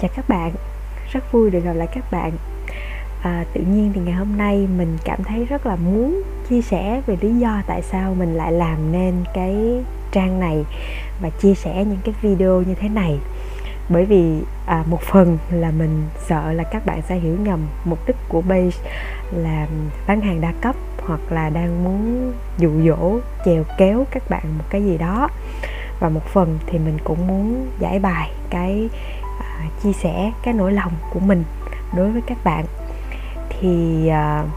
chào các bạn rất vui được gặp lại các bạn. À, tự nhiên thì ngày hôm nay mình cảm thấy rất là muốn chia sẻ về lý do tại sao mình lại làm nên cái trang này và chia sẻ những cái video như thế này. Bởi vì à, một phần là mình sợ là các bạn sẽ hiểu nhầm mục đích của base là bán hàng đa cấp hoặc là đang muốn dụ dỗ chèo kéo các bạn một cái gì đó. Và một phần thì mình cũng muốn giải bài cái chia sẻ cái nỗi lòng của mình đối với các bạn. Thì uh,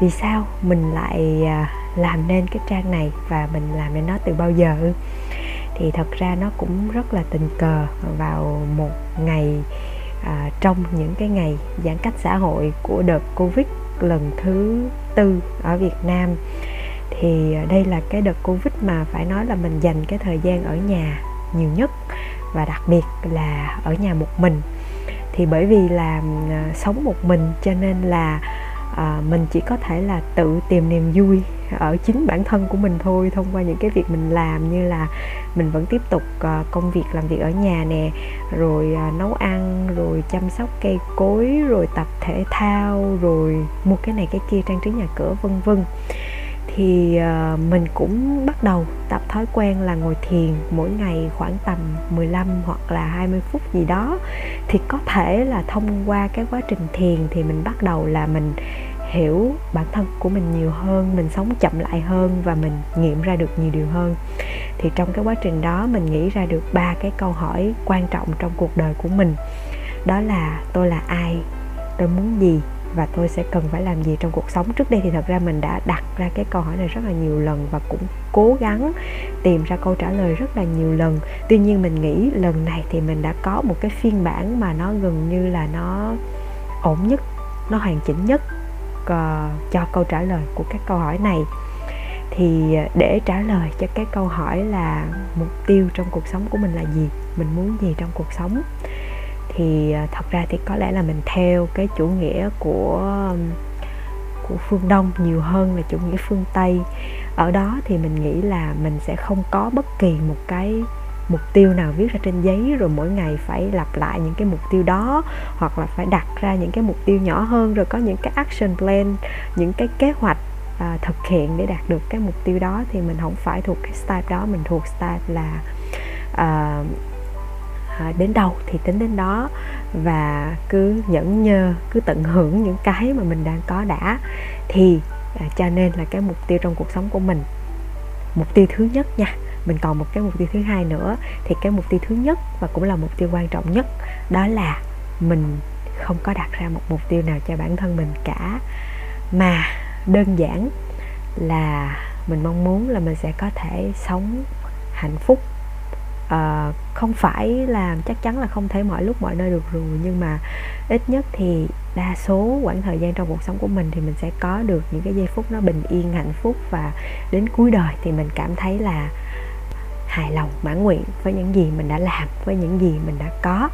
vì sao mình lại uh, làm nên cái trang này và mình làm nên nó từ bao giờ? Thì thật ra nó cũng rất là tình cờ vào một ngày uh, trong những cái ngày giãn cách xã hội của đợt covid lần thứ tư ở Việt Nam. Thì đây là cái đợt Covid mà phải nói là mình dành cái thời gian ở nhà nhiều nhất và đặc biệt là ở nhà một mình. Thì bởi vì là uh, sống một mình cho nên là uh, mình chỉ có thể là tự tìm niềm vui ở chính bản thân của mình thôi thông qua những cái việc mình làm như là mình vẫn tiếp tục uh, công việc làm việc ở nhà nè rồi uh, nấu ăn rồi chăm sóc cây cối rồi tập thể thao rồi mua cái này cái kia trang trí nhà cửa vân vân thì ờ, mình cũng bắt đầu tập thói quen là ngồi thiền mỗi ngày khoảng tầm 15 hoặc là 20 phút gì đó. Thì có thể là thông qua cái quá trình thiền thì mình bắt đầu là mình hiểu bản thân của mình nhiều hơn, mình sống chậm lại hơn và mình nghiệm ra được nhiều điều hơn. Thì trong cái quá trình đó mình nghĩ ra được ba cái câu hỏi quan trọng trong cuộc đời của mình. Đó là tôi là ai? Tôi muốn gì? Và tôi sẽ cần phải làm gì trong cuộc sống? Trước đây thì thật ra mình đã đặt ra cái câu hỏi này rất là nhiều lần và cũng cố gắng tìm ra câu trả lời rất là nhiều lần. Tuy nhiên mình nghĩ lần này thì mình đã có một cái phiên bản mà nó gần như là nó ổn nhất nó hoàn chỉnh nhất uh, cho câu trả lời của các câu hỏi này. Thì ờ, để trả lời cho cái câu hỏi là mục tiêu trong cuộc sống của mình là gì? Mình muốn gì trong cuộc sống? Thì à, thật ra thì có lẽ là mình theo cái chủ nghĩa của của phương đông nhiều hơn là chủ nghĩa phương tây. Ở đó thì mình nghĩ là mình sẽ không có bất kỳ một cái mục tiêu nào viết ra trên giấy rồi mỗi ngày phải lặp lại những cái mục tiêu đó hoặc là phải đặt ra những cái mục tiêu nhỏ hơn rồi có những cái action plan những cái kế hoạch à, thực hiện để đạt được cái mục tiêu đó. Thì mình không phải thuộc cái style đó mình thuộc style là à, à, đến đâu thì tính đến đó. Và cứ nhẫn nhơ cứ tận hưởng những cái mà mình đang có đã. Thì à, cho nên là cái mục tiêu trong cuộc sống của mình. Mục tiêu thứ nhất nha mình còn một cái mục tiêu thứ hai nữa. Thì cái mục tiêu thứ nhất và cũng là mục tiêu quan trọng nhất đó là mình không có đặt ra một mục tiêu nào cho bản thân mình cả. Mà đơn giản là mình mong muốn là mình sẽ có thể sống hạnh phúc uh, không phải là chắc chắn là không thể mọi lúc mọi nơi được rồi, nhưng mà ít nhất thì đa số khoảng thời gian trong cuộc sống của mình thì mình sẽ có được những cái giây phút nó bình yên, hạnh phúc và đến cuối đời thì mình cảm thấy là hài lòng, mãn nguyện với những gì mình đã làm, với những gì mình đã có.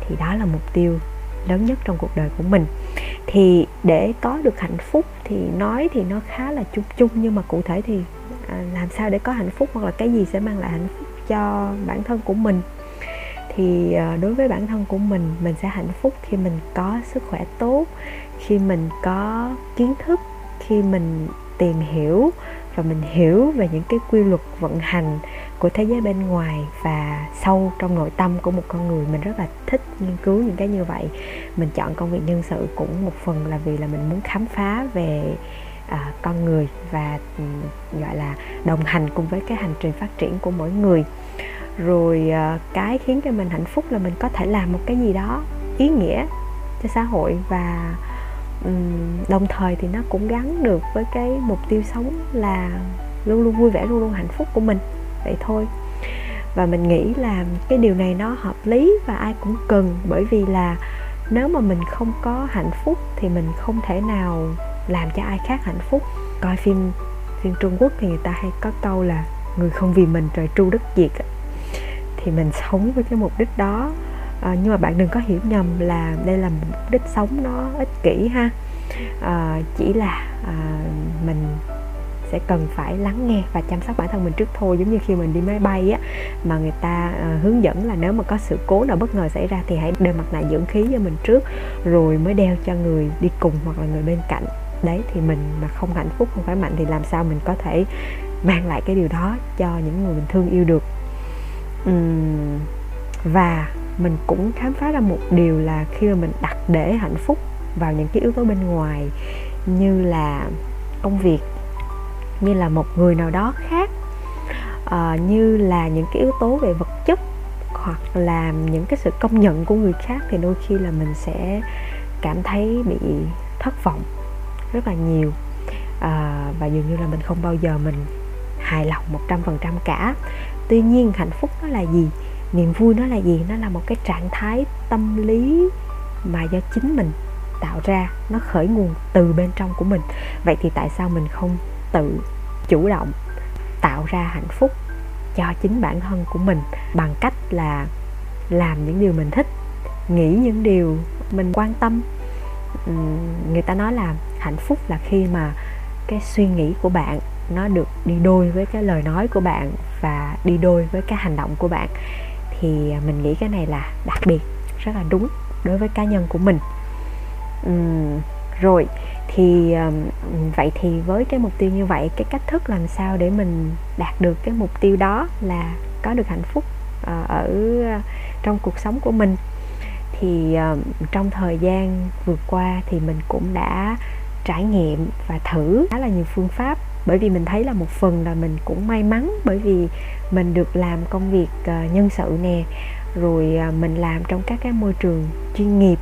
Thì đó là mục tiêu lớn nhất trong cuộc đời của mình. Thì để có được hạnh phúc thì nói thì nó khá là chung chung, nhưng mà cụ thể thì à, làm sao để có hạnh phúc hoặc là cái gì sẽ mang lại hạnh phúc? Cho bản thân của mình. Thì ờ, đối với bản thân của mình mình sẽ hạnh phúc khi mình có sức khỏe tốt, khi mình có kiến thức, khi mình tìm hiểu và mình hiểu về những cái quy luật vận hành của thế giới bên ngoài và sâu trong nội tâm của một con người. Mình rất là thích nghiên cứu những cái như vậy. Mình chọn công việc nhân sự cũng một phần là vì là mình muốn khám phá về à, con người và ừ, gọi là đồng hành cùng với cái hành trình phát triển của mỗi người. Rồi à, cái khiến cho mình hạnh phúc là mình có thể làm một cái gì đó ý nghĩa cho xã hội và um, đồng thời thì nó cũng gắn được với cái mục tiêu sống là luôn luôn vui vẻ luôn luôn hạnh phúc của mình. Vậy thôi. Và mình nghĩ là cái điều này nó hợp lý và ai cũng cần bởi vì là nếu mà mình không có hạnh phúc thì mình không thể nào làm cho ai khác hạnh phúc. Coi phim phim trung quốc thì người ta hay có câu là người không vì mình trời tru đất diệt thì mình sống với cái mục đích đó. À, nhưng mà bạn đừng có hiểu nhầm là đây là một mục đích sống nó ích kỷ ha. À, chỉ là à, mình sẽ cần phải lắng nghe và chăm sóc bản thân mình trước thôi. Giống như khi mình đi máy bay á mà người ta uh, hướng dẫn là nếu mà có sự cố nào bất ngờ xảy ra thì hãy đeo mặt nạ dưỡng khí cho mình trước rồi mới đeo cho người đi cùng hoặc là người bên cạnh đấy thì mình mà không hạnh phúc không khỏe mạnh thì làm sao mình có thể mang lại cái điều đó cho những người mình thương yêu được. Uhm, và mình cũng khám phá ra một điều là khi mà mình đặt để hạnh phúc vào những cái yếu tố bên ngoài như là công việc như là một người nào đó khác à, như là những cái yếu tố về vật chất hoặc là những cái sự công nhận của người khác thì đôi khi là mình sẽ cảm thấy bị thất vọng rất là nhiều. À, và dường như là mình không bao giờ mình hài lòng một trăm phần trăm cả. Tuy nhiên hạnh phúc nó là gì? Niềm vui nó là gì? Nó là một cái trạng thái tâm lý mà do chính mình tạo ra. Nó khởi nguồn từ bên trong của mình. Vậy thì tại sao mình không tự chủ động tạo ra hạnh phúc cho chính bản thân của mình bằng cách là làm những điều mình thích nghĩ những điều mình quan tâm? Người ta nói là hạnh phúc là khi mà cái suy nghĩ của bạn nó được đi đôi với cái lời nói của bạn và đi đôi với cái hành động của bạn. Thì à, mình nghĩ cái này là đặc biệt rất là đúng đối với cá nhân của mình. Uhm, rồi thì à, vậy thì với cái mục tiêu như vậy cái cách thức làm sao để mình đạt được cái mục tiêu đó là có được hạnh phúc à, ở trong cuộc sống của mình? Thì trong thời gian vừa qua thì mình cũng đã trải nghiệm và thử khá là nhiều phương pháp. Bởi vì mình thấy là một phần là mình cũng may mắn bởi vì mình được làm công việc ờ, nhân sự nè rồi ờ, mình làm trong các cái môi trường chuyên nghiệp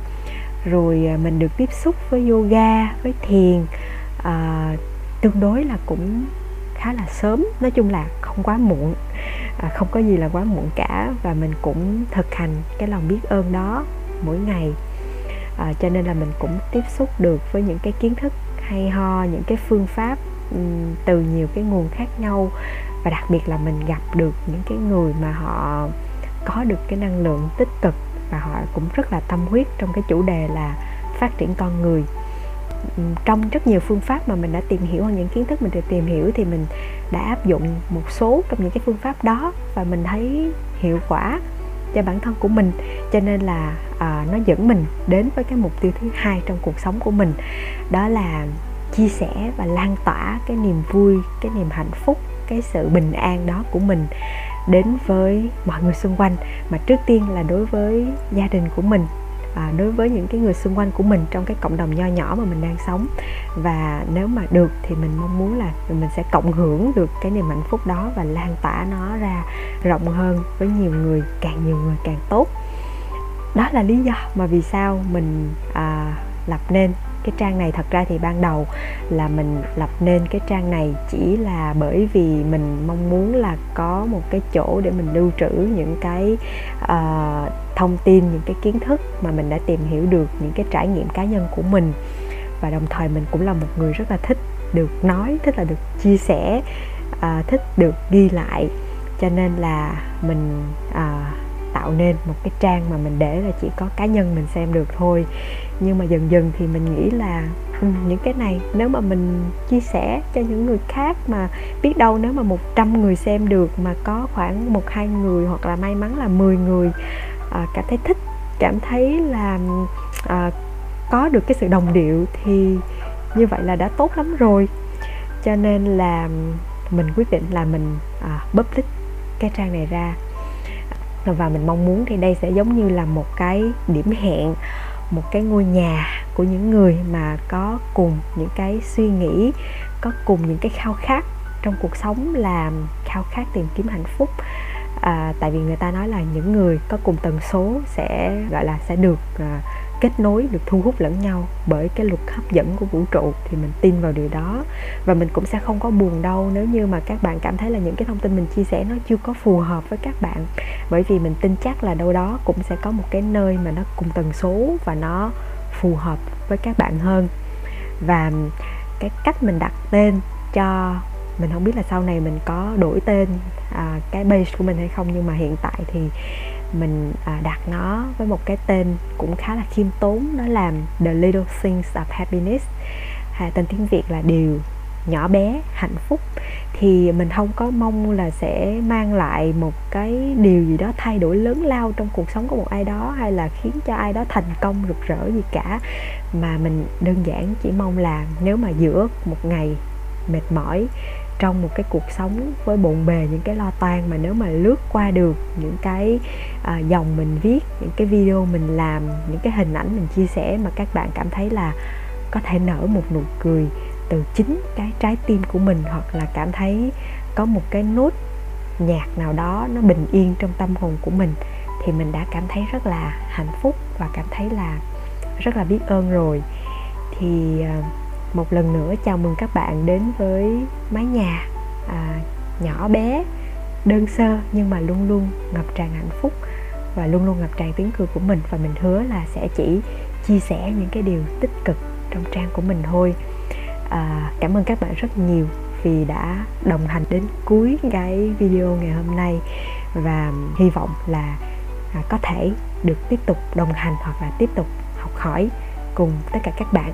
rồi ờ, mình được tiếp xúc với yoga với thiền à, tương đối là cũng khá là sớm. Nói chung là không quá muộn à, không có gì là quá muộn cả và mình cũng thực hành cái lòng biết ơn đó mỗi ngày à, cho nên là mình cũng tiếp xúc được với những cái kiến thức hay ho những cái phương pháp um, từ nhiều cái nguồn khác nhau. Và đặc biệt là mình gặp được những cái người mà họ có được cái năng lượng tích cực và họ cũng rất là tâm huyết trong cái chủ đề là phát triển con người. Trong rất nhiều phương pháp mà mình đã tìm hiểu hoặc những kiến thức mình được tìm hiểu thì mình đã áp dụng một số trong những cái phương pháp đó và mình thấy hiệu quả cho bản thân của mình cho nên là à, nó dẫn mình đến với cái mục tiêu thứ hai trong cuộc sống của mình. Đó là chia sẻ và lan tỏa cái niềm vui cái niềm hạnh phúc cái sự bình an đó của mình đến với mọi người xung quanh. Mà trước tiên là đối với gia đình của mình à, đối với những cái người xung quanh của mình trong cái cộng đồng nho nhỏ mà mình đang sống. Và nếu mà được thì mình mong muốn là mình sẽ cộng hưởng được cái niềm hạnh phúc đó và lan tỏa nó ra rộng hơn với nhiều người càng nhiều người càng tốt đó là lý do mà vì sao mình à, lập nên cái trang này. Thật ra thì ban đầu là mình lập nên cái trang này chỉ là bởi vì mình mong muốn là có một cái chỗ để mình lưu trữ những cái uh, thông tin những cái kiến thức mà mình đã tìm hiểu được những cái trải nghiệm cá nhân của mình. Và đồng thời mình cũng là một người rất là thích được nói thích là được chia sẻ uh, thích được ghi lại. Cho nên là mình uh, tạo nên một cái trang mà mình để là chỉ có cá nhân mình xem được thôi. Nhưng mà dần dần thì mình nghĩ là ừ, những cái này nếu mà mình chia sẻ cho những người khác mà biết đâu nếu mà 100 người xem được mà có khoảng một hai người hoặc là may mắn là 10 người à, cảm thấy thích cảm thấy là à, có được cái sự đồng điệu thì như vậy là đã tốt lắm rồi. Cho nên là mình quyết định là mình à, public cái trang này ra và mình mong muốn thì đây sẽ giống như là một cái điểm hẹn một cái ngôi nhà của những người mà có cùng những cái suy nghĩ có cùng những cái khao khát trong cuộc sống là khao khát tìm kiếm hạnh phúc. À, tại vì người ta nói là những người có cùng tần số sẽ gọi là sẽ được à, kết nối được thu hút lẫn nhau bởi cái luật hấp dẫn của vũ trụ thì mình tin vào điều đó. Và mình cũng sẽ không có buồn đâu nếu như mà các bạn cảm thấy là những cái thông tin mình chia sẻ nó chưa có phù hợp với các bạn. Bởi vì mình tin chắc là đâu đó cũng sẽ có một cái nơi mà nó cùng tần số và nó phù hợp với các bạn hơn. Và cái cách mình đặt tên cho mình không biết là sau này mình có đổi tên à, cái base của mình hay không nhưng mà hiện tại thì mình à, đặt nó với một cái tên cũng khá là khiêm tốn đó là The Little Things of Happiness hay tên tiếng Việt là điều nhỏ bé hạnh phúc. Thì mình không có mong là sẽ mang lại một cái điều gì đó thay đổi lớn lao trong cuộc sống của một ai đó hay là khiến cho ai đó thành công rực rỡ gì cả. Mà mình đơn giản chỉ mong là nếu mà giữa một ngày mệt mỏi trong một cái cuộc sống với bộn bề những cái lo toan mà nếu mà lướt qua được những cái à, dòng mình viết những cái video mình làm những cái hình ảnh mình chia sẻ mà các bạn cảm thấy là có thể nở một nụ cười từ chính cái trái tim của mình hoặc là cảm thấy có một cái nốt nhạc nào đó nó bình yên trong tâm hồn của mình thì mình đã cảm thấy rất là hạnh phúc và cảm thấy là rất là biết ơn rồi. Thì uh, một lần nữa chào mừng các bạn đến với mái nhà à, nhỏ bé đơn sơ nhưng mà luôn luôn ngập tràn hạnh phúc và luôn luôn ngập tràn tiếng cười của mình. Và mình hứa là sẽ chỉ chia sẻ những cái điều tích cực trong trang của mình thôi. À, cảm ơn các bạn rất nhiều vì đã đồng hành đến cuối cái video ngày hôm nay và hy vọng là à, có thể được tiếp tục đồng hành hoặc là tiếp tục học hỏi cùng tất cả các bạn